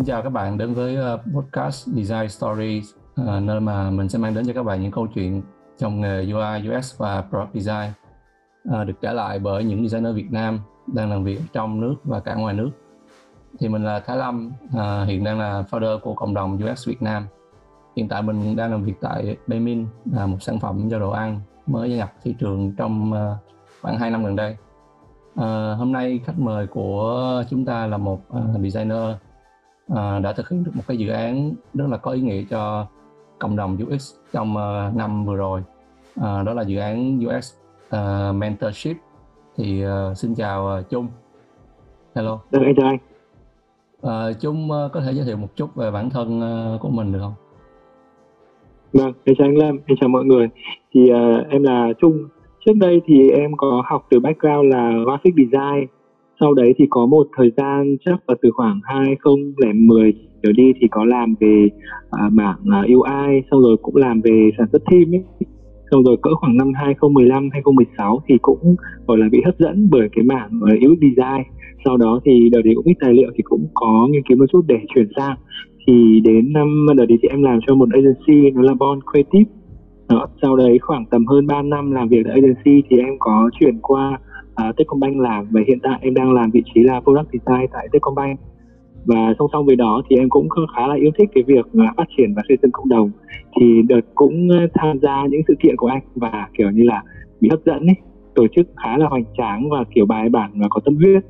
Xin chào các bạn đến với ờ, podcast Design Stories ờ, nơi mà mình sẽ mang đến cho các bạn những câu chuyện trong nghề UI, UX và Product Design ờ, được trả lại bởi những designer Việt Nam đang làm việc trong nước và cả ngoài nước. Thì mình là Thái Lâm, hiện đang là founder của cộng đồng UX Việt Nam. Hiện tại mình đang làm việc tại Baymin, là một sản phẩm cho đồ ăn mới gia nhập thị trường trong khoảng 2 năm gần đây. Hôm nay khách mời của chúng ta là một uh, designer uh, đã thực hiện được một cái dự án rất là có ý nghĩa cho cộng đồng UX trong uh, năm vừa rồi. Uh, đó là dự án UX uh, mentorship. Thì uh, xin chào uh, Trung hello. Được anh chào anh. Uh, Trung uh, có thể giới thiệu một chút về bản thân uh, của mình được không? Vâng, em chào anh Lâm, em chào mọi người. Thì uh, em là Trung. Trước đây thì em có học từ background là graphic design sau đấy thì có một thời gian chắc là từ khoảng 2010 trở đi thì có làm về à, mảng à, UI xong rồi cũng làm về sản xuất team ấy xong rồi cỡ khoảng năm 2015 2016 thì cũng gọi là bị hấp dẫn bởi cái mảng UX design. Sau đó thì đợt đấy cũng ít tài liệu thì cũng có nghiên cứu một chút để chuyển sang. Thì đến năm đợt đấy thì em làm cho một agency nó là Bon Creative. Đó, sau đấy khoảng tầm hơn 3 năm làm việc tại agency thì em có chuyển qua uh, Techcombank làm và hiện tại em đang làm vị trí là product design tại Techcombank. Và song song với đó thì em cũng khá là yêu thích cái việc phát triển và xây dựng cộng đồng. Thì đợt cũng tham gia những sự kiện của anh và kiểu như là bị hấp dẫn ấy tổ chức khá là hoành tráng và kiểu bài bản và có tâm huyết.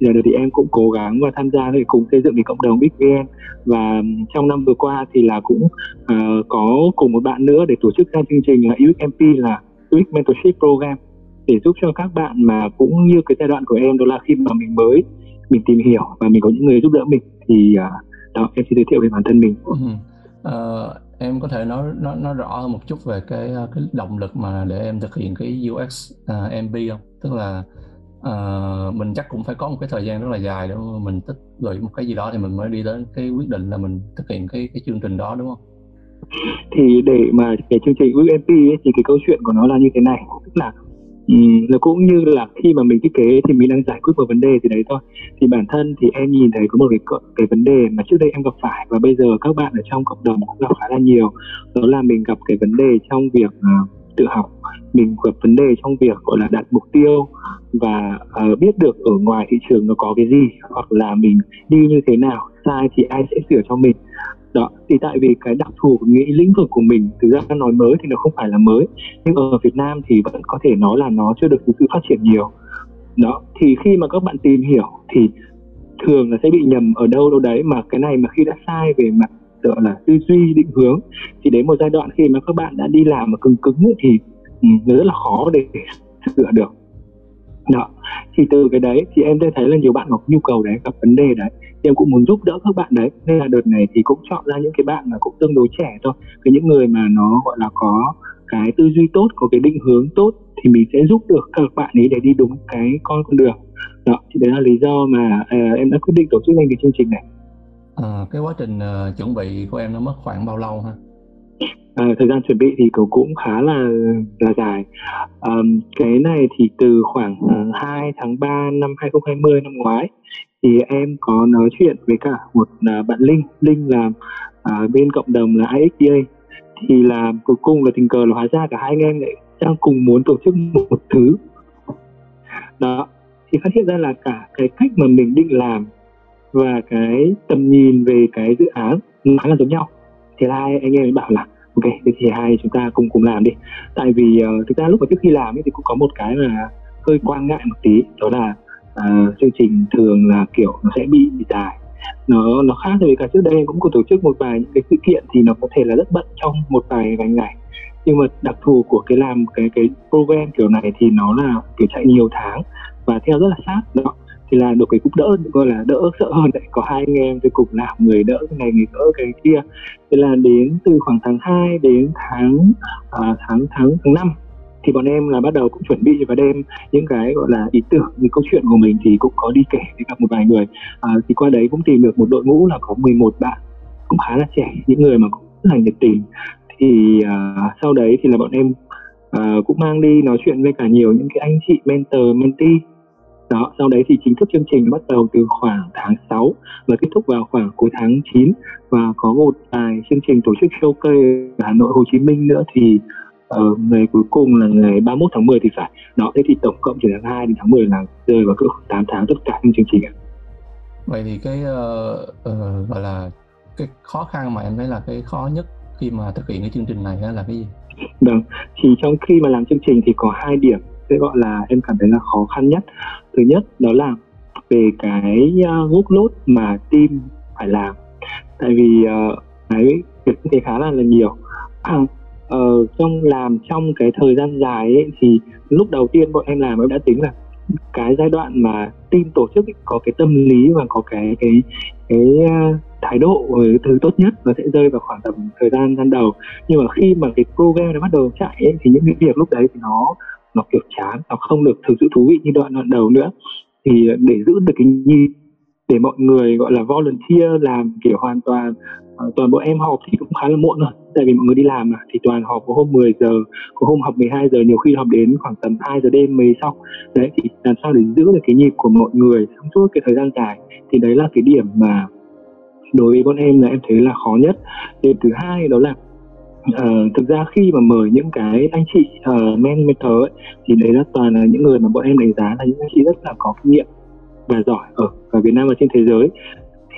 Giờ thì em cũng cố gắng và tham gia để cùng xây dựng cái cộng đồng BigVN và trong năm vừa qua thì là cũng uh, có cùng một bạn nữa để tổ chức ra chương trình là UXMP là UX Mentorship Program để giúp cho các bạn mà cũng như cái giai đoạn của em đó là khi mà mình mới mình tìm hiểu và mình có những người giúp đỡ mình thì uh, đó em xin giới thiệu về bản thân mình. Uh, em có thể nói nói nói rõ hơn một chút về cái cái động lực mà để em thực hiện cái UX uh, à, MB không? Tức là uh, mình chắc cũng phải có một cái thời gian rất là dài để mình tích lũy một cái gì đó thì mình mới đi đến cái quyết định là mình thực hiện cái cái chương trình đó đúng không? Thì để mà cái chương trình UXMP ấy, thì cái câu chuyện của nó là như thế này, tức là Ừ, nó cũng như là khi mà mình thiết kế thì mình đang giải quyết một vấn đề gì đấy thôi. Thì bản thân thì em nhìn thấy có một cái cái vấn đề mà trước đây em gặp phải và bây giờ các bạn ở trong cộng đồng cũng gặp khá là nhiều. Đó là mình gặp cái vấn đề trong việc uh, tự học. Mình gặp vấn đề trong việc gọi là đặt mục tiêu và uh, biết được ở ngoài thị trường nó có cái gì hoặc là mình đi như thế nào sai thì ai sẽ sửa cho mình đó thì tại vì cái đặc thù của nghĩ lĩnh vực của mình thực ra nói mới thì nó không phải là mới nhưng ở Việt Nam thì vẫn có thể nói là nó chưa được sự phát triển nhiều. Đó thì khi mà các bạn tìm hiểu thì thường là sẽ bị nhầm ở đâu đâu đấy mà cái này mà khi đã sai về mặt gọi là tư duy định hướng thì đến một giai đoạn khi mà các bạn đã đi làm mà cứng cứng ấy, thì ừ, nó rất là khó để sửa được. Đó thì từ cái đấy thì em thấy là nhiều bạn có nhu cầu đấy gặp vấn đề đấy em cũng muốn giúp đỡ các bạn đấy. Nên là đợt này thì cũng chọn ra những cái bạn mà cũng tương đối trẻ thôi. Cái những người mà nó gọi là có cái tư duy tốt có cái định hướng tốt thì mình sẽ giúp được các bạn ấy để đi đúng cái con con đường. Đó thì đấy là lý do mà uh, em đã quyết định tổ chức lên cái chương trình này. À, cái quá trình uh, chuẩn bị của em nó mất khoảng bao lâu ha? À, thời gian chuẩn bị thì cũng khá là là dài. Um, cái này thì từ khoảng uh, 2 tháng 3 năm 2020 năm ngoái thì em có nói chuyện với cả một uh, bạn Linh, Linh là uh, bên cộng đồng là IXDA thì là cuối cùng là tình cờ là hóa ra cả hai anh em lại đang cùng muốn tổ chức một, một thứ. Đó. Thì phát hiện ra là cả cái cách mà mình định làm và cái tầm nhìn về cái dự án nó là giống nhau. Thì là hai anh em bảo là ok thì hai chúng ta cùng cùng làm đi. Tại vì uh, thực ra lúc mà trước khi làm ấy thì cũng có một cái là hơi quan ngại một tí đó là À, chương trình thường là kiểu nó sẽ bị, dài. Nó nó khác với cả trước đây cũng có tổ chức một vài những cái sự kiện thì nó có thể là rất bận trong một vài vài ngày. Nhưng mà đặc thù của cái làm cái cái program kiểu này thì nó là kiểu chạy nhiều tháng và theo rất là sát đó. Thì là được cái cũng đỡ gọi là đỡ sợ hơn đấy có hai anh em thì cùng làm người đỡ cái này người đỡ cái kia. Thế là đến từ khoảng tháng 2 đến tháng à, tháng tháng tháng năm thì bọn em là bắt đầu cũng chuẩn bị và đem những cái gọi là ý tưởng những câu chuyện của mình thì cũng có đi kể với gặp một vài người. À, thì qua đấy cũng tìm được một đội ngũ là có 11 bạn cũng khá là trẻ những người mà cũng rất là nhiệt tình. Thì à, sau đấy thì là bọn em à, cũng mang đi nói chuyện với cả nhiều những cái anh chị mentor mentee. Đó sau đấy thì chính thức chương trình bắt đầu từ khoảng tháng 6 và kết thúc vào khoảng cuối tháng 9 và có một vài chương trình tổ chức showcase ở Hà Nội Hồ Chí Minh nữa thì uh, ngày cuối cùng là ngày 31 tháng 10 thì phải. Đó thế thì tổng cộng từ tháng 2 đến tháng 10 là rơi vào cỡ 8 tháng tất cả những chương trình ạ. Vậy thì cái uh, uh, gọi là cái khó khăn mà em thấy là cái khó nhất khi mà thực hiện cái chương trình này là cái gì? Vâng thì trong khi mà làm chương trình thì có hai điểm sẽ gọi là em cảm thấy là khó khăn nhất. Thứ nhất đó là về cái uh, workload mà team phải làm. Tại vì uh, cái việc như thế khá là là nhiều uh, trong làm trong cái thời gian dài ấy, thì lúc đầu tiên bọn em làm em đã tính là cái giai đoạn mà team tổ chức ấy, có cái tâm lý và có cái cái cái uh, thái độ thứ tốt nhất nó sẽ rơi vào khoảng tầm thời gian ban đầu. Nhưng mà khi mà cái program nó bắt đầu chạy ấy, thì những cái việc lúc đấy thì nó nó kiểu chán nó không được thực sự thú vị như đoạn đoạn đầu nữa. Thì ờ, để giữ được cái nhịp để mọi người gọi là volunteer làm kiểu hoàn toàn Ờ, toàn bộ em họp thì cũng khá là muộn rồi. Tại vì mọi người đi làm mà thì toàn họp có hôm 10 giờ có hôm họp 12 giờ nhiều khi họp đến khoảng tầm 2 giờ đêm mới xong. Đấy thì làm sao để giữ được cái nhịp của mọi người trong suốt cái thời gian dài? Thì đấy là cái điểm mà đối với bọn em là em thấy là khó nhất. Điểm thứ hai đó là uh, thực ra khi mà mời những cái anh chị uh, men mentor ấy, thì đấy là toàn là những người mà bọn em đánh giá là những anh chị rất là có kinh nghiệm và giỏi ở ở Việt Nam và trên thế giới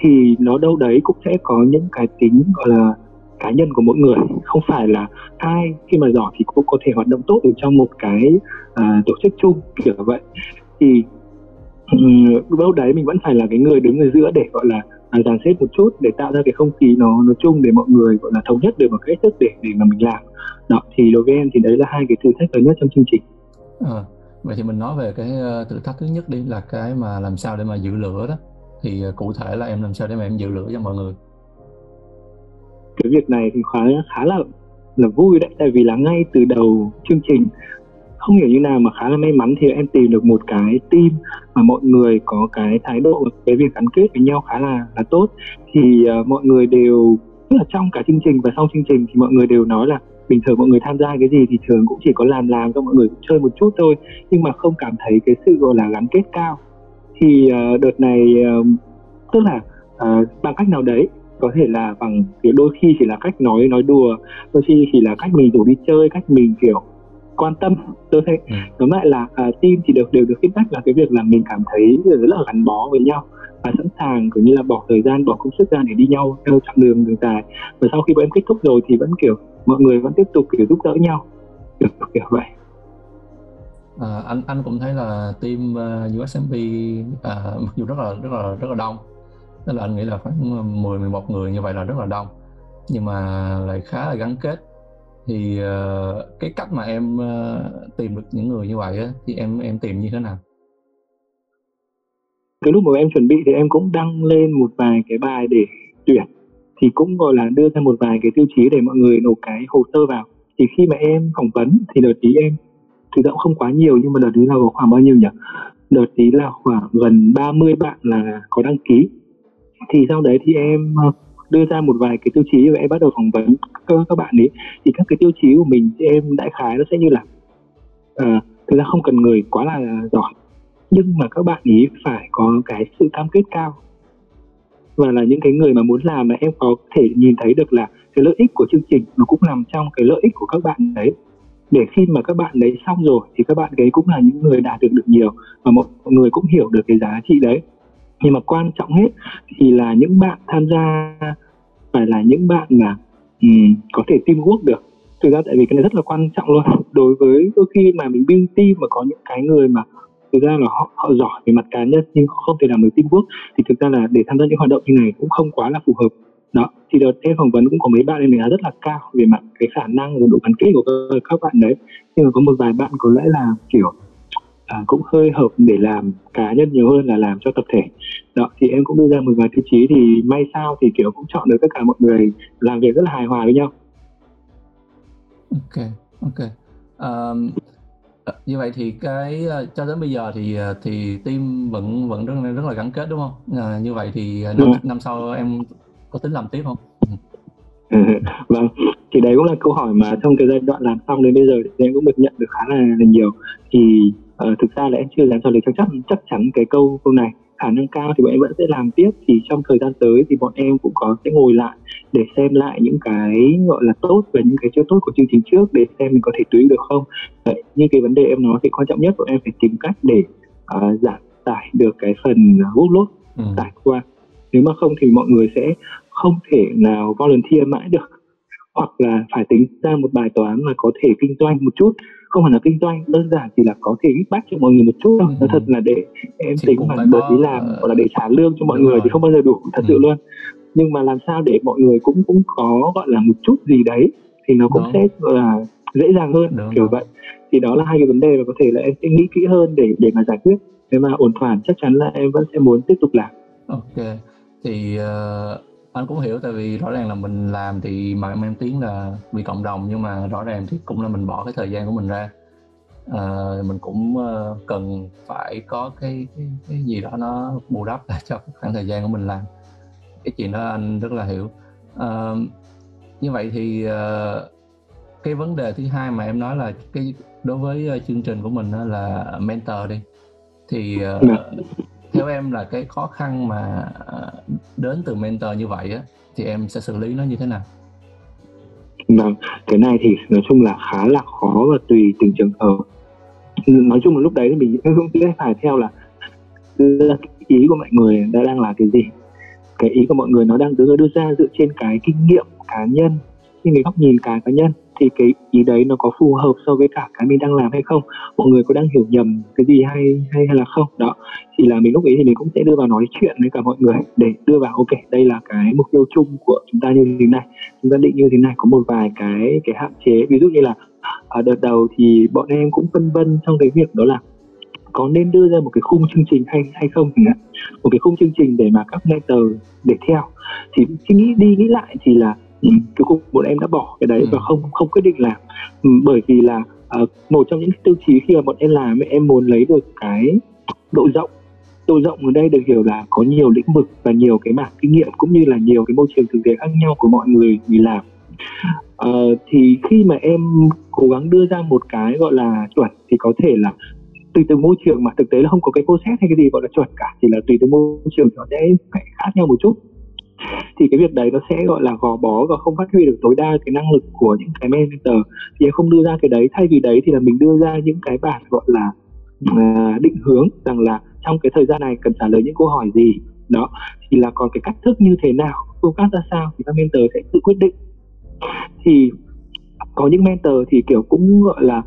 thì nó đâu đấy cũng sẽ có những cái tính gọi là cá nhân của mỗi người. Không phải là ai khi mà giỏi thì cũng có thể hoạt động tốt ở trong một cái uh, tổ chức chung kiểu vậy. Thì um, đâu đấy mình vẫn phải là cái người đứng ở giữa để gọi là à, dàn xếp một chút để tạo ra cái không khí nó nó chung để mọi người gọi là thống nhất được một cách thức để để mà mình làm. Đó thì đối với em thì đấy là hai cái thử thách lớn nhất trong chương trình. À, vậy thì mình nói về cái ờ, thử thách thứ nhất đi là cái mà làm sao để mà giữ lửa đó thì ờ, cụ thể là em làm sao để mà em giữ lửa cho mọi người? Cái việc này thì khá khá là là vui đấy tại vì là ngay từ đầu chương trình không hiểu như nào mà khá là may mắn thì em tìm được một cái team mà mọi người có cái thái độ cái việc gắn kết với nhau khá là là tốt. Thì uh, mọi người đều tức là trong cả chương trình và sau chương trình thì mọi người đều nói là bình thường mọi người tham gia cái gì thì thường cũng chỉ có làm làm cho mọi người chơi một chút thôi nhưng mà không cảm thấy cái sự gọi là gắn kết cao thì uh, đợt này uh, tức là uh, bằng cách nào đấy có thể là bằng kiểu đôi khi chỉ là cách nói nói đùa đôi khi chỉ là cách mình rủ đi chơi cách mình kiểu quan tâm tôi thấy ừ. tóm lại là uh, team thì được đều được feedback là cái việc là mình cảm thấy rất là gắn bó với nhau và sẵn sàng kiểu như là bỏ thời gian bỏ công sức ra để đi nhau theo chặng đường đường dài. Và sau khi bọn em kết thúc rồi thì vẫn kiểu mọi người vẫn tiếp tục kiểu giúp đỡ nhau. Kiểu, kiểu vậy à, anh anh cũng thấy là team ờ, uh, USMP à, mặc dù rất là rất là rất là đông tức là anh nghĩ là khoảng ờ, 10 11 người như vậy là rất là đông. Nhưng mà lại khá là gắn kết. Thì uh, cái cách mà em uh, tìm được những người như vậy á, thì em em tìm như thế nào? Cái lúc mà em chuẩn bị thì em cũng đăng lên một vài cái bài để tuyển thì cũng gọi là đưa ra một vài cái tiêu chí để mọi người nộp cái hồ sơ vào. Thì khi mà em phỏng vấn thì đợt tí em thì cũng không quá nhiều nhưng mà đợt ấy là có khoảng bao nhiêu nhỉ? Đợt ấy là khoảng gần 30 bạn là có đăng ký. Thì sau đấy thì em ờ, đưa ra một vài cái tiêu chí và em bắt đầu phỏng vấn các, các bạn ấy. Thì các cái tiêu chí của mình thì em đại khái nó sẽ như là uh, thực ra không cần người quá là giỏi nhưng mà các bạn ý phải có cái sự cam kết cao. Và là những cái người mà muốn làm mà em có thể nhìn thấy được là cái lợi ích của chương trình nó cũng nằm trong cái lợi ích của các bạn đấy để khi mà các bạn đấy xong rồi thì các bạn ấy cũng là những người đạt được được nhiều và mọi người cũng hiểu được cái giá trị đấy. Nhưng mà quan trọng hết thì là những bạn tham gia phải là những bạn mà um, có thể teamwork được. Thực ra tại vì cái này rất là quan trọng luôn. Đối với đôi khi mà mình build team mà có những cái người mà thực ra là họ họ giỏi về mặt cá nhân nhưng không thể làm được teamwork thì thực ra là để tham gia những hoạt động như này cũng không quá là phù hợp đó thì đợt em phỏng vấn cũng có mấy bạn em đánh giá rất là cao về mặt cái khả năng và độ gắn kết của các, bạn đấy. Nhưng mà có một vài bạn có lẽ là kiểu à, cũng hơi hợp để làm cá nhân nhiều hơn là làm cho tập thể. Đó thì em cũng đưa ra một vài tiêu chí thì may sao thì kiểu cũng chọn được tất cả mọi người làm việc rất là hài hòa với nhau. Ok ok. Um, như vậy thì cái cho đến bây giờ thì thì team vẫn vẫn rất rất là gắn kết đúng không? À, như vậy thì năm ừ. năm sau em có tính làm tiếp không? Ừ. vâng. Thì đấy cũng là câu hỏi mà trong cái giai đoạn làm xong đến bây giờ thì em cũng được nhận được khá là, là nhiều. Thì uh, thực ra là em chưa dám trả lời chắc chắn chắc chắn cái câu câu này. Khả năng cao thì bọn em vẫn sẽ làm tiếp. Thì trong thời gian tới thì bọn em cũng có sẽ ngồi lại để xem lại những cái gọi là tốt và những cái chưa tốt của chương trình trước để xem mình có thể tùy được không. Vậy, như cái vấn đề em nói thì quan trọng nhất bọn em phải tìm cách để uh, giảm tải được cái phần workload ừ. tải qua nếu mà không thì mọi người sẽ không thể nào volunteer mãi được hoặc là phải tính ra một bài toán mà có thể kinh doanh một chút không phải là kinh doanh đơn giản chỉ là có thể bắt cho mọi người một chút thôi ừ. thật là để em chỉ tính mà bởi vì làm hoặc là để trả lương cho mọi người rồi. thì không bao giờ đủ thật ừ. sự luôn nhưng mà làm sao để mọi người cũng cũng có gọi là một chút gì đấy thì nó cũng Đúng. sẽ là dễ dàng hơn Đúng. kiểu vậy thì đó là hai cái vấn đề mà có thể là em sẽ nghĩ kỹ hơn để để mà giải quyết nếu mà ổn thỏa chắc chắn là em vẫn sẽ muốn tiếp tục làm ok thì uh, anh cũng hiểu tại vì rõ ràng là mình làm thì mà em tiếng là vì cộng đồng nhưng mà rõ ràng thì cũng là mình bỏ cái thời gian của mình ra. Uh, mình cũng uh, cần phải có cái, cái cái gì đó nó bù đắp lại cho khoảng thời gian của mình làm. Cái chuyện đó anh rất là hiểu. Uh, như vậy thì uh, cái vấn đề thứ hai mà em nói là cái đối với chương trình của mình là mentor đi. Thì uh, theo em là cái khó khăn mà ờ, đến từ mentor như vậy á, thì em sẽ xử lý nó như thế nào? Vâng cái này thì nói chung là khá là khó và tùy từng trường hợp. Nói chung là lúc đấy thì mình cũng sẽ phải theo là ý của mọi người đã đang là cái gì. Cái ý của mọi người nó đang đưa đưa ra dựa trên cái kinh nghiệm cá nhân, trên cái góc nhìn cá cá nhân thì cái ý đấy nó có phù hợp so với cả cái mình đang làm hay không? Mọi người có đang hiểu nhầm cái gì hay hay hay là không? Đó, thì là mình lúc ấy thì mình cũng sẽ đưa vào nói chuyện với cả mọi người để đưa vào, ok, đây là cái mục tiêu chung của chúng ta như thế này. Chúng ta định như thế này, có một vài cái cái hạn chế. Ví dụ như là ở đợt đầu thì bọn em cũng phân vân trong cái việc đó là có nên đưa ra một cái khung chương trình hay hay không chẳng hạn. Một cái khung chương trình để mà các mentor để theo. Thì suy nghĩ đi nghĩ lại thì là cuối cùng bọn em đã bỏ cái đấy ừ. và không không quyết định làm. Ừ, bởi vì là uh, một trong những tiêu chí khi mà bọn em làm em muốn lấy được cái độ rộng. Độ rộng ở đây được hiểu là có nhiều lĩnh vực và nhiều cái mảng kinh nghiệm cũng như là nhiều cái môi trường thực tế khác nhau của mọi người người làm. Uh, thì khi mà em cố gắng đưa ra một cái gọi là chuẩn thì có thể là tùy từ môi trường mà thực tế là không có cái process hay cái gì gọi là chuẩn cả chỉ là tùy từ môi trường nó sẽ phải khác nhau một chút thì cái việc đấy nó sẽ gọi là gò bó và không phát huy được tối đa cái năng lực của những cái mentor. Thì em không đưa ra cái đấy. Thay vì đấy thì là mình đưa ra những cái bản gọi là uh, định hướng rằng là trong cái thời gian này cần trả lời những câu hỏi gì. Đó. Thì là còn cái cách thức như thế nào phương pháp ra sao thì các mentor sẽ tự quyết định. Thì có những mentor thì kiểu cũng gọi là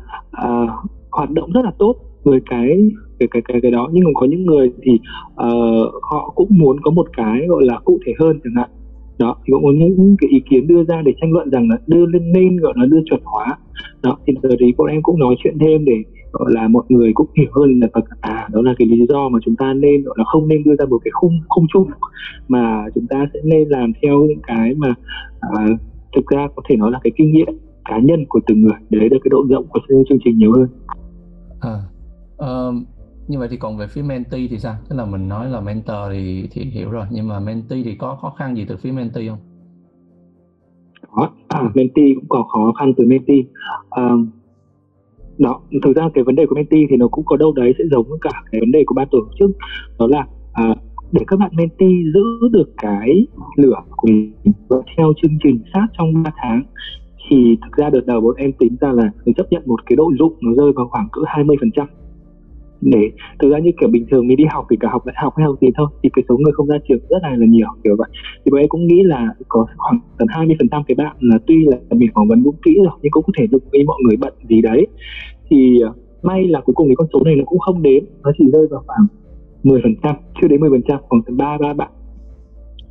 uh, hoạt động rất là tốt với cái cái cái cái cái đó. Nhưng còn có những người thì uh, họ cũng muốn có một cái gọi là cụ thể hơn chẳng hạn. Đó thì cũng có những cái ý kiến đưa ra để tranh luận rằng là đưa lên nên gọi là đưa chuẩn hóa. Đó thì giờ thì bọn em cũng nói chuyện thêm để gọi là mọi người cũng hiểu hơn là à đó là cái lý do mà chúng ta nên gọi là không nên đưa ra một cái khung khung chung mà chúng ta sẽ nên làm theo những cái mà à, thực ra có thể nói là cái kinh nghiệm cá nhân của từng người để lấy được cái độ rộng của chương trình nhiều hơn. À, uh, như vậy thì còn về phía mentee thì sao? Tức là mình nói là mentor thì thì hiểu rồi nhưng mà mentee thì có khó khăn gì từ phía mentee không? Có mentee cũng có khó khăn từ mentee um, đó thực ra cái vấn đề của mentee thì nó cũng có đâu đấy sẽ giống với cả cái vấn đề của ban tổ chức. Đó là uh, để các bạn mentee giữ được cái lửa của mình và theo chương trình sát trong 3 tháng thì thực ra đợt đầu bọn em tính ra là mình chấp nhận một cái độ dụng nó rơi vào khoảng cỡ 20 phần trăm để thực ra như kiểu bình thường mình đi học thì cả học đại học hay học gì thôi thì cái số người không ra trường rất là là nhiều kiểu vậy. Thì bọn em cũng nghĩ là có khoảng tầm 20 phần trăm cái bạn là tuy là mình phỏng vấn cũng kỹ rồi nhưng cũng có thể được với mọi người bận gì đấy. Thì ờ, may là cuối cùng thì con số này nó cũng không đến nó chỉ rơi vào khoảng 10 phần trăm chưa đến 10 phần trăm khoảng tầm ba ba bạn.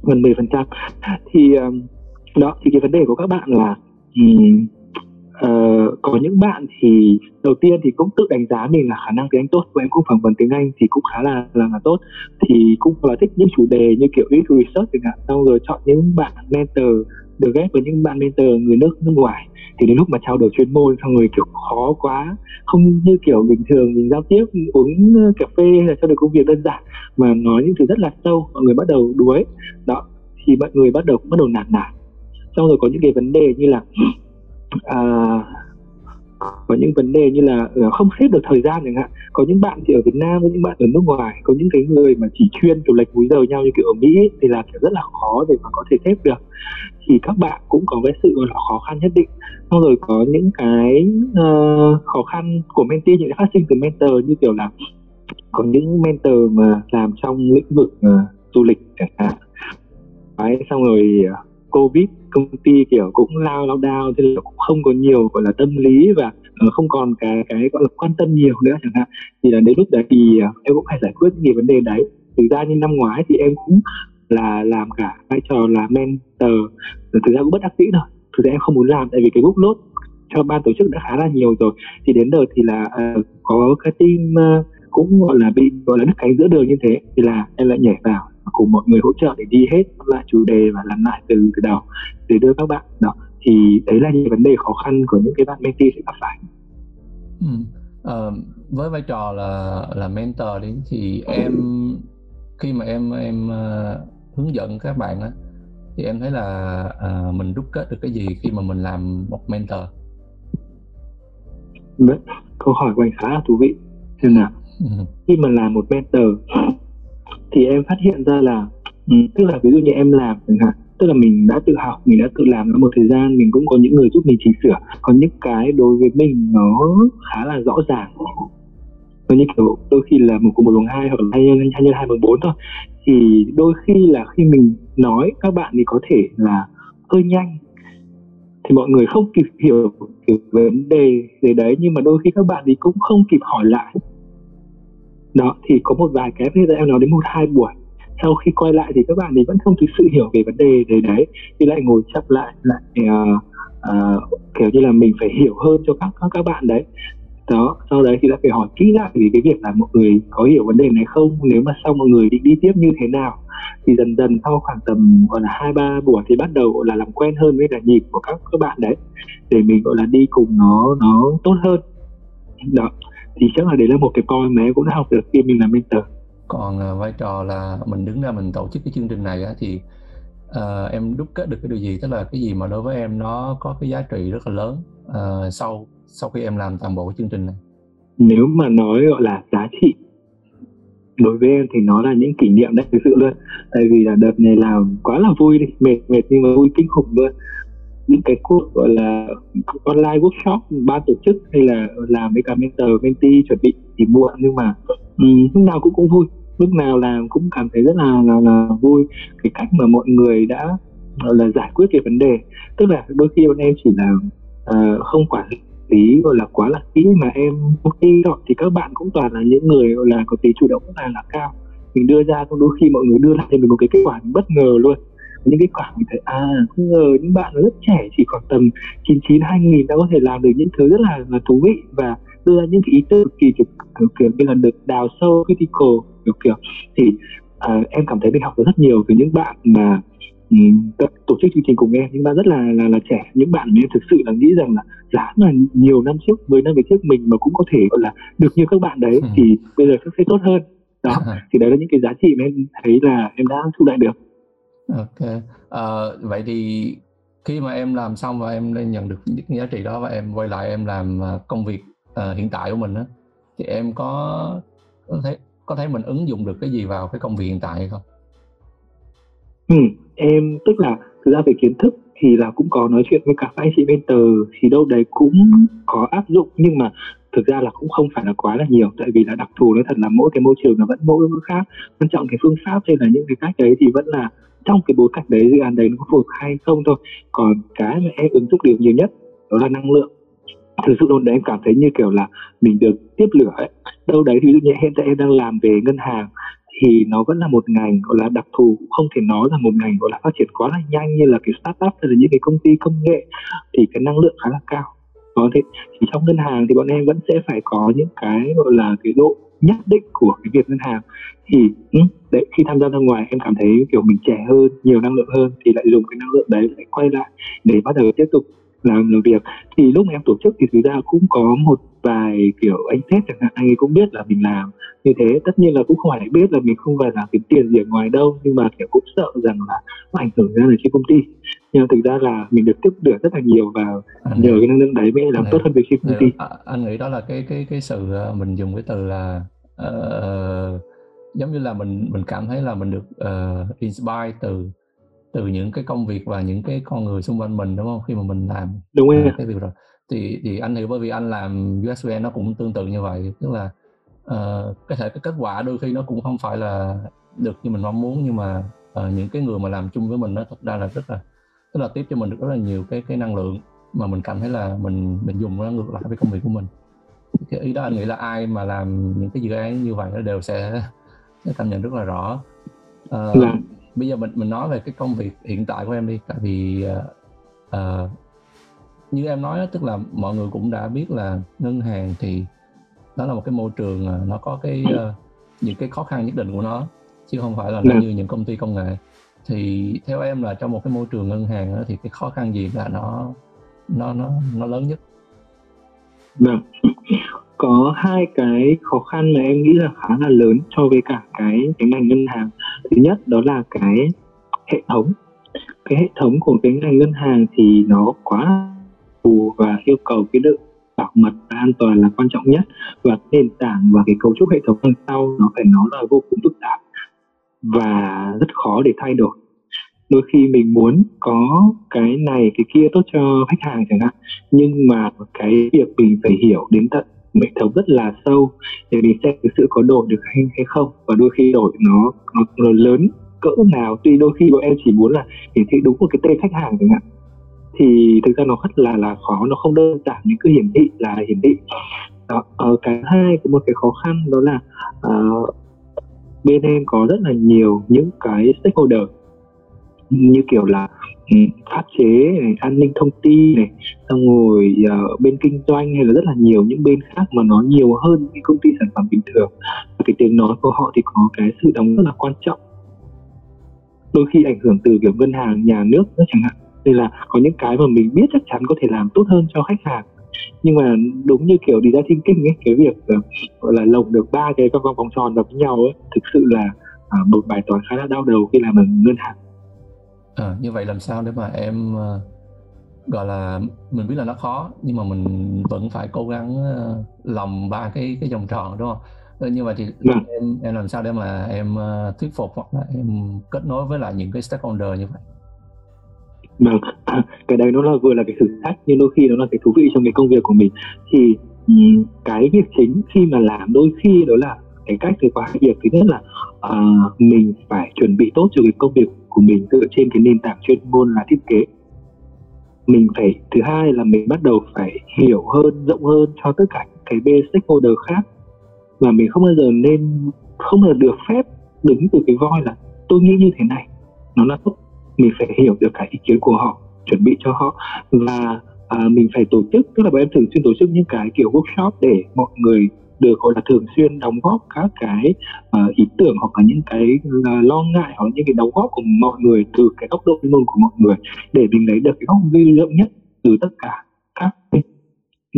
Gần 10 phần trăm. Thì ờ, đó thì cái vấn đề của các bạn là um, uh, có những bạn thì đầu tiên thì cũng tự đánh giá mình là khả năng tiếng Anh tốt và em cũng phỏng vấn tiếng Anh thì cũng khá là là, là tốt. Thì cũng là thích những chủ đề như kiểu ít research chẳng hạn xong rồi chọn những bạn mentor được ghép với những bạn mentor người nước nước ngoài. Thì đến lúc mà trao đổi chuyên môn xong rồi kiểu khó quá không như kiểu bình thường mình giao tiếp uống cà phê hay là trao đổi công việc đơn giản mà nói những thứ rất là sâu mọi người bắt đầu đuối. Đó thì mọi người bắt đầu cũng bắt đầu nản nản. Xong rồi có những cái vấn đề như là à, có những vấn đề như là ờ, không xếp được thời gian chẳng hạn. Có những bạn thì ở Việt Nam có những bạn ở nước ngoài có những cái người mà chỉ chuyên kiểu lệch múi giờ nhau như kiểu ở Mỹ thì là kiểu rất là khó để mà có thể xếp được. Thì các bạn cũng có cái sự gọi là khó khăn nhất định. Xong rồi có những cái uh, khó khăn của mentee những cái phát sinh từ mentor như kiểu là có những mentor mà làm trong lĩnh vực uh, du lịch chẳng hạn. Đấy, xong rồi uh, covid công ty kiểu cũng lao lao đao thế là cũng không có nhiều gọi là tâm lý và ờ, không còn cái cái gọi là quan tâm nhiều nữa chẳng hạn. Thì là đến lúc đấy thì ờ, em cũng phải giải quyết những cái vấn đề đấy. Thực ra như năm ngoái thì em cũng là làm cả vai trò là mentor. Ờ, thực ra cũng bất đắc dĩ rồi. thực ra em không muốn làm tại vì cái book load cho ban tổ chức đã khá là nhiều rồi. Thì đến đợt thì là uh, có cái team uh, cũng gọi là bị gọi là đứt cánh giữa đường như thế. Thì là em lại nhảy vào cùng mọi người hỗ trợ để đi hết lại chủ đề và làm lại từ từ đầu để đưa các bạn đó thì đấy là những vấn đề khó khăn của những cái bạn mentee sẽ gặp phải. Ừ. Uh, với vai trò là là mentor đi thì em khi mà em em uh, hướng dẫn các bạn á thì em thấy là uh, mình rút kết được cái gì khi mà mình làm một mentor Đấy, câu hỏi của anh khá là thú vị xem nào ừ. khi mà làm một mentor thì em phát hiện ra là ừ, tức là ví dụ như em làm chẳng hạn, tức là mình đã tự học, mình đã tự làm nó một thời gian, mình cũng có những người giúp mình chỉnh sửa. Còn những cái đối với mình nó khá là rõ ràng. Nó như kiểu đôi khi là một cùng một luồng hai hoặc là hai nhân hai nhân hai bằng bốn thôi. Thì đôi khi là khi mình nói, các bạn thì có thể là hơi nhanh. Thì mọi người không kịp hiểu kiểu vấn đề gì đấy, nhưng mà đôi khi các bạn thì cũng không kịp hỏi lại đó thì có một vài cái bây giờ em nói đến một hai buổi. Sau khi quay lại thì các bạn thì vẫn không thực sự hiểu về vấn đề đấy đấy thì lại ngồi chập lại lại uh, uh, kiểu như là mình phải hiểu hơn cho các các, các bạn đấy. Đó sau đấy thì lại phải hỏi kỹ lại về cái việc là mọi người có hiểu vấn đề này không? Nếu mà sau mọi người định đi tiếp như thế nào? Thì dần dần sau khoảng tầm gọi là hai ba buổi thì bắt đầu gọi là làm quen hơn với cả nhịp của các các bạn đấy để mình gọi là đi cùng nó nó tốt hơn. Đó thì chắc là đấy là một cái point mà em cũng đã học được khi mình làm mentor. Còn uh, vai trò là mình đứng ra mình tổ chức cái chương trình này á, thì uh, em đúc kết được cái điều gì? Tức là cái gì mà đối với em nó có cái giá trị rất là lớn uh, sau sau khi em làm toàn bộ cái chương trình này? Nếu mà nói gọi là giá trị đối với em thì nó là những kỷ niệm đấy thực sự luôn. Tại vì là đợt này làm quá là vui đi mệt mệt nhưng mà vui kinh khủng luôn những cái cuộc gọi là online workshop ban tổ chức hay là làm với cả mentor mentee chuẩn bị thì muộn nhưng mà um, lúc nào cũng cũng vui. Lúc nào làm cũng cảm thấy rất là là, là vui. Cái cách mà mọi người đã gọi là giải quyết cái vấn đề. Tức là đôi khi bọn em chỉ là uh, không quản lý gọi là quá là kỹ mà em ok rồi thì các bạn cũng toàn là những người gọi là có tính chủ động rất là là cao. Mình đưa ra xong đôi khi mọi người đưa lại thì mình một cái kết quả bất ngờ luôn những cái khoảng mình thấy à không ngờ những bạn rất trẻ chỉ còn tầm 99 2000 đã có thể làm được những thứ rất là là thú vị và đưa ra những cái ý tưởng kỳ kiểu, kiểu, kiểu như là được đào sâu critical kiểu kiểu. Thì à, em cảm thấy mình học được rất nhiều từ những bạn mà tổ chức chương trình cùng em. Những bạn rất là là, là trẻ. Những bạn em thực sự là nghĩ rằng là giá là nhiều năm trước 10 năm về trước mình mà cũng có thể gọi là được như các bạn đấy ừ. thì bây giờ sẽ tốt hơn. Đó. Thì đấy là những cái giá trị mà em thấy là em đã thu lại được ok à, vậy thì khi mà em làm xong và em nhận được những giá trị đó và em quay lại em làm ờ, công việc uh, hiện tại của mình á thì em có có thấy có thấy mình ứng dụng được cái gì vào cái công việc hiện tại hay không? Ừ, em tức là thực ra về kiến thức thì là cũng có nói chuyện với cả các anh chị mentor thì đâu đấy cũng có áp dụng nhưng mà thực ra là cũng không phải là quá là nhiều tại vì là đặc thù nó thật là mỗi cái môi trường nó vẫn mỗi mỗi khác quan trọng cái phương pháp hay là những cái cách đấy thì vẫn là trong cái bối cảnh đấy dự án đấy nó có phù hợp hay không thôi. Còn cái mà em ứng dụng được nhiều nhất, đó là năng lượng. Thực sự luôn đấy, em cảm thấy như kiểu là mình được tiếp lửa ấy. Đâu đấy thì ví dụ như hiện tại em đang làm về ngân hàng, thì nó vẫn là một ngành gọi là đặc thù không thể nói là một ngành gọi là phát triển quá là nhanh như là cái startup hay là những cái công ty công nghệ, thì cái năng lượng khá là cao. Có thế, thì trong ngân hàng thì bọn em vẫn sẽ phải có những cái gọi là cái độ nhất định của cái việc ngân hàng. Thì ừ, đấy, khi tham gia ra ngoài em cảm thấy kiểu mình trẻ hơn, nhiều năng lượng hơn thì lại dùng cái năng lượng đấy lại quay lại để bắt đầu tiếp tục làm làm việc. Thì lúc em tổ chức thì thực ra cũng có một vài kiểu anh test chẳng hạn anh ấy cũng biết là mình làm như thế. Tất nhiên là cũng không phải biết là mình không phải làm kiếm tiền gì ở ngoài đâu nhưng mà kiểu cũng sợ rằng là nó ảnh hưởng ra là trên công ty. Nhưng thực ra là mình được tiếp được rất là nhiều và anh nhờ cái năng lượng đấy mới làm tốt hơn việc trên công ty. À, anh nghĩ đó là cái cái cái sự ờ, mình dùng cái từ là uh, giống như là mình mình cảm thấy là mình được uh, inspire từ từ những cái công việc và những cái con người xung quanh mình đúng không khi mà mình làm đúng rồi. Cái việc rồi thì thì anh hiểu bởi vì anh làm USVN nó cũng tương tự như vậy tức là uh, có thể cái kết quả đôi khi nó cũng không phải là được như mình mong muốn nhưng mà uh, những cái người mà làm chung với mình nó thật ra là rất là tức là tiếp cho mình được rất là nhiều cái cái năng lượng mà mình cảm thấy là mình mình dùng nó ngược lại với công việc của mình cái ý đó anh nghĩ là ai mà làm những cái dự án như vậy nó đều sẽ, sẽ cảm nhận rất là rõ uh. Bây giờ mình mình nói về cái công việc hiện tại của em đi tại vì uh, uh, như em nói tức là mọi người cũng đã biết là ngân hàng thì đó là một cái môi trường ờ, nó có cái uh, những cái khó khăn nhất định của nó chứ không phải là nó dạ. như những công ty công nghệ. Thì theo em là trong một cái môi trường ngân hàng đó, thì cái khó khăn gì là nó nó nó nó lớn nhất? Vâng. Có hai cái khó khăn mà em nghĩ là khá là lớn cho với cả cái cái ngành ngân hàng thứ nhất, đó là cái hệ thống. Cái hệ thống của cái ngành ngân hàng thì nó quá phù và yêu cầu cái độ bảo mật và an toàn là quan trọng nhất. Và nền tảng và cái cấu trúc hệ thống đằng sau nó phải nói là vô cùng phức tạp và rất khó để thay đổi. Đôi khi mình muốn có cái này, cái kia tốt cho khách hàng chẳng hạn, nhưng mà cái việc mình phải hiểu đến tận hệ thống rất là sâu. Để mình xem cái sự có đổi được hay, hay không. Và đôi khi đổi nó nó, nó lớn cỡ nào. Tuy đôi khi bọn em chỉ muốn là hiển thị đúng một cái tên khách hàng chẳng hạn. Thì thực ra nó rất là là khó. Nó không đơn giản như cứ hiển thị là hiển thị. Đó ở cái hai có một cái khó khăn đó là uh, bên em có rất là nhiều những cái stakeholder. Như kiểu là Ừ, pháp chế này, an ninh thông tin này xong rồi uh, bên kinh doanh hay là rất là nhiều những bên khác mà nó nhiều hơn những công ty sản phẩm bình thường. Và cái tiếng nói của họ thì có cái sự đóng rất là quan trọng. Đôi khi ảnh hưởng từ kiểu ngân hàng nhà nước nữa chẳng hạn. Nên là có những cái mà mình biết chắc chắn có thể làm tốt hơn cho khách hàng. Nhưng mà đúng như kiểu đi ra thiên kinh ấy cái việc uh, gọi là lồng được ba cái vòng vòng tròn vào với nhau ấy thực sự là uh, một bài toán khá là đau đầu khi làm ở ngân hàng à, như vậy làm sao để mà em uh, gọi là mình biết là nó khó nhưng mà mình vẫn phải cố gắng uh, lòng ba cái cái vòng tròn đúng không? Như vậy thì ừ. em em làm sao để mà em thuyết phục hoặc là em kết nối với lại những cái stakeholder như vậy? Vâng, cái đấy nó là vừa là cái thử thách nhưng đôi khi nó là cái thú vị trong cái công việc của mình. Thì um, cái việc chính khi mà làm đôi khi đó là cái cách từ qua việc. Thứ nhất là uh, mình phải chuẩn bị tốt cho cái công việc của mình dựa trên cái nền tảng chuyên môn là thiết kế. Mình phải thứ hai là mình bắt đầu phải hiểu hơn rộng hơn cho tất cả cái bên stakeholder khác. Và mình không bao giờ nên không bao giờ được phép đứng từ cái voi là tôi nghĩ như thế này nó là tốt. Mình phải hiểu được cả ý kiến của họ chuẩn bị cho họ. Và à, mình phải tổ chức tức là bọn em thường xuyên tổ chức những cái kiểu workshop để mọi người được gọi là thường xuyên đóng góp các cái uh, ý tưởng hoặc là những cái uh, lo ngại hoặc những cái đóng góp của mọi người từ cái góc độ chuyên môn của mọi người để mình lấy được cái góc ghi lượng nhất từ tất cả các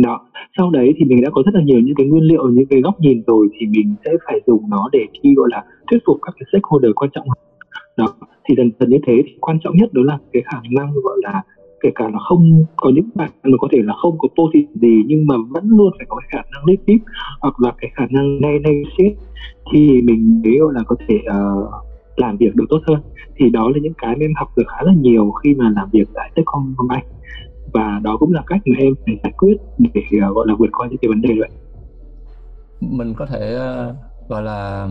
đó sau đấy thì mình đã có rất là nhiều những cái nguyên liệu những cái góc nhìn rồi thì mình sẽ phải dùng nó để khi gọi là thuyết phục các cái stakeholder quan trọng đó thì dần dần như thế thì quan trọng nhất đó là cái khả năng gọi là kể cả là không có những bạn mà có thể là không có positive gì nhưng mà vẫn luôn phải có cái khả năng leadership hoặc là cái khả năng negotiate thì mình mới là có thể uh, làm việc được tốt hơn. Thì đó là những cái mà em học được khá là nhiều khi mà làm việc tại Techcombank. Và đó cũng là cách mà em phải giải quyết để uh, gọi là vượt qua những cái vấn đề vậy mình có thể uh, gọi là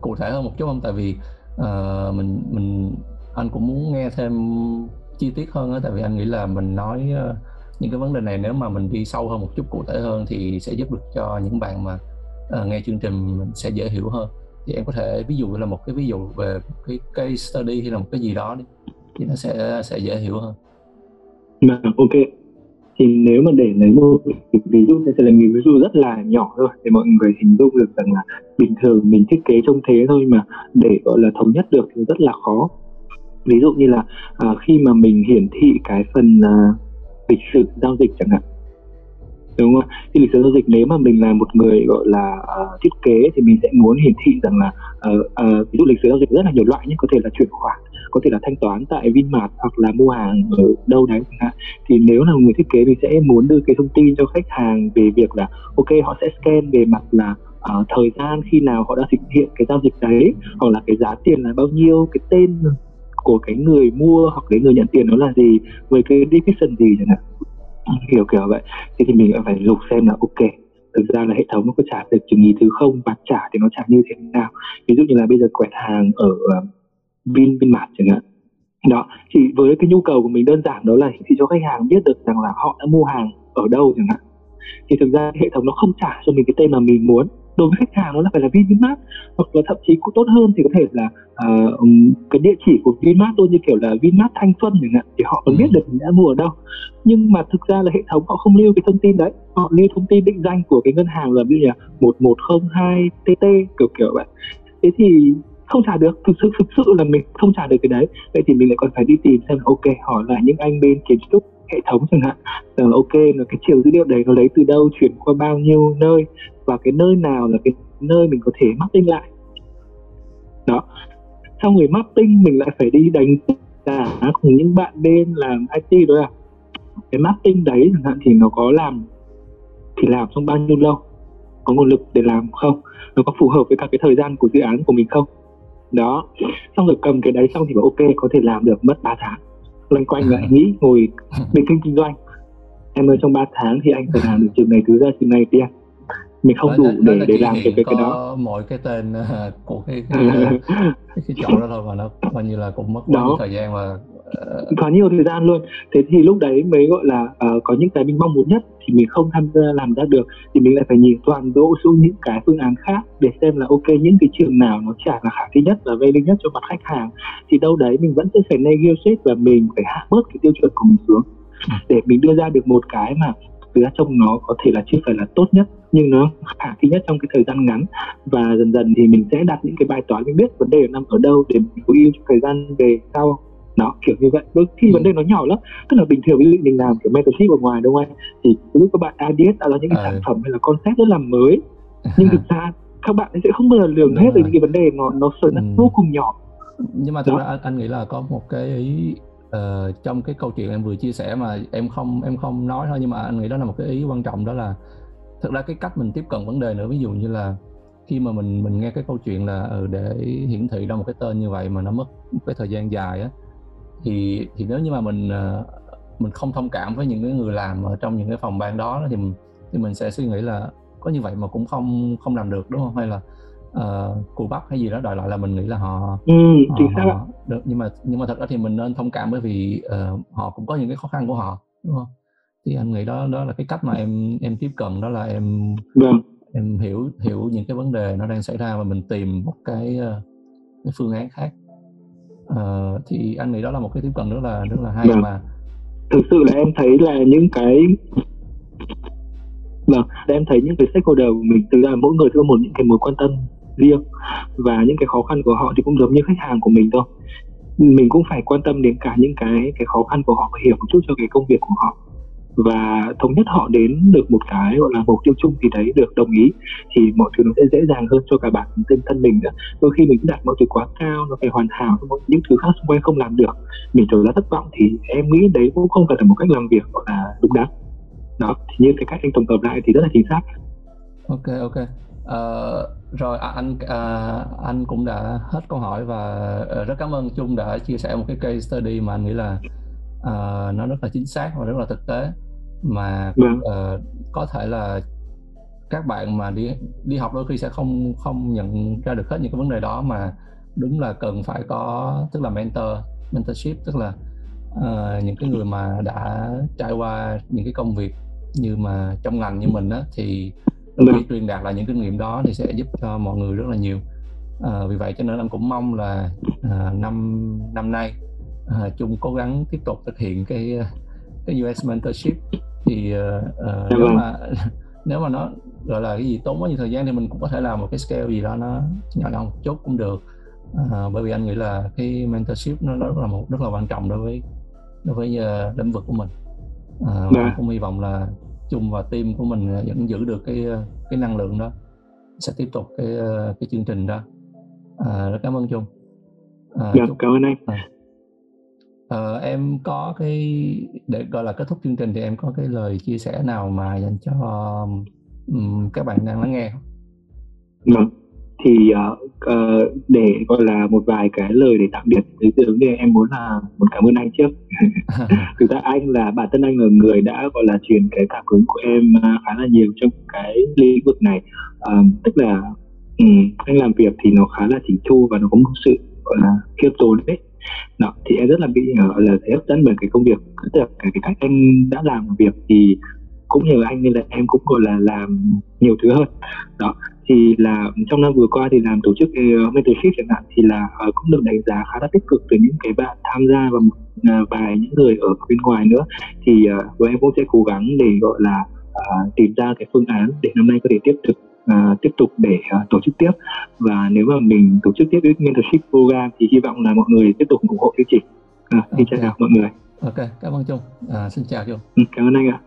cụ thể hơn một chút không? Tại vì uh, mình mình anh cũng muốn nghe thêm chi tiết hơn á tại vì anh nghĩ là mình nói ờ, những cái vấn đề này nếu mà mình đi sâu hơn một chút cụ thể hơn thì sẽ giúp được cho những bạn mà uh, nghe chương trình mình sẽ dễ hiểu hơn. Thì em có thể ví dụ là một cái ví dụ về cái case study hay là một cái gì đó đi thì nó sẽ sẽ dễ hiểu hơn. Mà ok. Thì nếu mà để lấy một ví dụ thì sẽ là một ví dụ rất là nhỏ thôi để mọi người hình dung được rằng là bình thường mình thiết kế trông thế thôi mà để gọi là thống nhất được thì rất là khó ví dụ như là à, khi mà mình hiển thị cái phần à, lịch sử giao dịch chẳng hạn. Đúng không? Thì lịch sử giao dịch nếu mà mình là một người gọi là uh, thiết kế thì mình sẽ muốn hiển thị rằng là uh, uh, ví dụ lịch sử giao dịch rất là nhiều loại nhé có thể là chuyển khoản có thể là thanh toán tại Vinmart hoặc là mua hàng ở đâu đấy chẳng hạn. Thì nếu là một người thiết kế mình sẽ muốn đưa cái thông tin cho khách hàng về việc là ok họ sẽ scan về mặt là uh, thời gian khi nào họ đã thực hiện cái giao dịch đấy hoặc là cái giá tiền là bao nhiêu cái tên của cái người mua hoặc cái người nhận tiền nó là gì với cái description gì chẳng hạn. À, kiểu kiểu vậy. Thế thì mình phải lục xem là ok thực ra là hệ thống nó có trả được chừng ý thứ không và trả thì nó trả như thế nào. Ví dụ như là bây giờ quẹt hàng ở uh, Vin Vinmart chẳng hạn. Đó thì với cái nhu cầu của mình đơn giản đó là thì cho khách hàng biết được rằng là họ đã mua hàng ở đâu chẳng hạn. Thì thực ra hệ thống nó không trả cho mình cái tên mà mình muốn đối với khách hàng nó là phải là Vinmart hoặc là thậm chí cũng tốt hơn thì có thể là uh, cái địa chỉ của Vinmart thôi như kiểu là Vinmart Thanh Xuân chẳng hạn thì họ còn biết ừ. được mình đã mua ở đâu. Nhưng mà thực ra là hệ thống họ không lưu cái thông tin đấy họ lưu thông tin định danh của cái ngân hàng là như là một một không hai tt kiểu kiểu vậy. Thế thì không trả được thực sự thực sự là mình không trả được cái đấy. Vậy thì mình lại còn phải đi tìm xem ok hỏi lại những anh bên kiến trúc hệ thống chẳng hạn rằng là ok là cái chiều dữ liệu đấy nó lấy từ đâu chuyển qua bao nhiêu nơi và cái nơi nào là cái nơi mình có thể mapping lại. Đó. Xong rồi mapping mình lại phải đi đánh giá cùng những bạn bên làm IT đó à. Cái mapping đấy chẳng hạn thì nó có làm, thì làm trong bao nhiêu lâu? Có nguồn lực để làm không? Nó có phù hợp với cả cái thời gian của dự án của mình không? Đó. Xong rồi cầm cái đấy xong thì bảo, ok, có thể làm được, mất 3 tháng. Loanh quanh lại, nghĩ ngồi bên kinh kinh doanh. Em ơi, trong 3 tháng thì anh phải làm được trường này thứ ra trường này tiền mình không đó, đủ để để làm cái cái, cái đó. mỗi cái tên uh, của cái cái, cái, cái chọn đó thôi mà nó coi như là cũng mất nhiều thời gian và uh... quá nhiều thời gian luôn. Thế thì lúc đấy mới gọi là uh, có những cái mình mong muốn nhất thì mình không tham gia làm ra được thì mình lại phải nhìn toàn bộ xuống những cái phương án khác để xem là ok những cái trường nào nó trả là khả thi nhất và value nhất cho mặt khách hàng. Thì đâu đấy mình vẫn sẽ phải negotiate và mình phải hạ bớt cái tiêu chuẩn của mình xuống ừ. để mình đưa ra được một cái mà ra trông nó có thể là chưa phải là tốt nhất nhưng nó khả thi nhất trong cái thời gian ngắn. Và dần dần thì mình sẽ đặt những cái bài toán mình biết vấn đề nằm ở đâu để mình có yêu trong thời gian về sau. Nó kiểu như vậy. Đôi khi ừ. vấn đề nó nhỏ lắm. Tức là bình thường ví dụ mình làm kiểu mentorship ở ngoài đúng không anh? Thì lúc các bạn ideas là những cái ừ. sản phẩm hay là concept rất là mới. Nhưng thực ra các bạn sẽ không bao giờ lường hết được những cái vấn đề nó nó ừ. vô cùng nhỏ. Nhưng mà thực ra anh, anh nghĩ là có một cái ý uh, trong cái câu chuyện em vừa chia sẻ mà em không em không nói thôi nhưng mà anh nghĩ đó là một cái ý quan trọng đó là thực ra cái cách mình tiếp cận vấn đề nữa ví dụ như là khi mà mình mình nghe cái câu chuyện là ừ, để hiển thị ra một cái tên như vậy mà nó mất cái thời gian dài á thì thì nếu như mà mình uh, mình không thông cảm với những cái người làm ở trong những cái phòng ban đó thì mình, thì mình sẽ suy nghĩ là có như vậy mà cũng không không làm được đúng không? Hay là uh, cù bắp hay gì đó đòi lại là mình nghĩ là họ, ừ, họ, họ được nhưng mà nhưng mà thật ra thì mình nên thông cảm bởi vì uh, họ cũng có những cái khó khăn của họ đúng không thì anh nghĩ đó đó là cái cách mà em em tiếp cận đó là em vâng. em hiểu hiểu những cái vấn đề nó đang xảy ra và mình tìm một cái uh, cái phương án khác uh, thì anh nghĩ đó là một cái tiếp cận rất là rất là hay vâng. mà thực sự là em thấy là những cái vâng em thấy những cái stakeholder của mình từ ra mỗi người có một những cái mối quan tâm riêng. Và những cái khó khăn của họ thì cũng giống như khách hàng của mình thôi. Mình cũng phải quan tâm đến cả những cái cái khó khăn của họ và hiểu một chút cho cái công việc của họ. Và thống nhất họ đến được một cái gọi là mục tiêu chung thì đấy, được đồng ý, thì mọi thứ nó sẽ dễ dàng hơn cho cả bản thân thân mình nữa. Đôi khi mình đặt mọi thứ quá cao, nó phải hoàn hảo những thứ khác xung quanh không làm được. Mình trở ra thất vọng thì em nghĩ đấy cũng không phải là một cách làm việc gọi là đúng đắn. Đó, thì như cái cách anh tổng hợp lại thì rất là chính xác. Ok ok uh, rồi à, anh uh, anh cũng đã hết câu hỏi và uh, rất cảm ơn Trung đã chia sẻ một cái case study mà anh nghĩ là uh, nó rất là chính xác và rất là thực tế mà uh, có thể là các bạn mà đi đi học đôi khi sẽ không không nhận ra được hết những cái vấn đề đó mà đúng là cần phải có tức là mentor mentorship tức là uh, những cái người mà đã trải qua những cái công việc như mà trong ngành như mình á thì đôi khi truyền đạt lại những kinh nghiệm đó thì sẽ giúp cho mọi người rất là nhiều. Uh, vì vậy cho nên anh cũng mong là uh, năm năm nay à, chung cố gắng tiếp tục thực hiện cái cái US mentorship. Thì uh, uh, nếu vâng. mà nếu mà nó gọi là cái gì tốn quá nhiều thời gian thì mình cũng có thể làm một cái scale gì đó nó nhỏ nhỏ một chút cũng được. À, bởi vì anh nghĩ là cái mentorship nó rất là một rất là quan trọng đối với đối với uh, lĩnh vực của mình. À, và cũng hy vọng là chung và team của mình vẫn giữ được cái cái năng lượng đó sẽ tiếp tục cái cái chương trình đó. À, rất cảm ơn chung à, dạ, chúc... cảm ơn anh. À. à, em có cái để gọi là kết thúc chương trình thì em có cái lời chia sẻ nào mà dành cho um, các bạn đang lắng nghe không? Vâng thì uh, để gọi là một vài cái lời để tạm biệt thứ tướng thì em muốn là muốn cảm ơn anh trước. Thực ra anh là bản thân anh là người đã gọi là truyền cái cảm hứng của em uh, khá là nhiều trong cái lĩnh vực này. Uh, tức là um, anh làm việc thì nó khá là chỉnh chu và nó có một sự gọi là khiêm tốn đấy. Đó, thì em rất là bị gọi là hấp dẫn bởi cái công việc tức là cái, cái cách anh đã làm việc thì cũng nhờ anh nên là em cũng gọi là làm nhiều thứ hơn. Đó thì là trong năm vừa qua thì làm tổ chức uh, mentorship chẳng hạn thì là uh, cũng được đánh giá khá là tích cực từ những cái bạn tham gia và một uh, vài những người ở bên ngoài nữa thì uh, và em cũng sẽ cố gắng để gọi là uh, tìm ra cái phương án để năm nay có thể tiếp tục uh, tiếp tục để uh, tổ chức tiếp và nếu mà mình tổ chức tiếp với mentorship program thì hy vọng là mọi người tiếp tục ủng hộ chương trình. Uh, xin okay. chào mọi người. Ok, cảm ơn Trung. À, xin chào Trung. Ừ, cảm ơn anh ạ.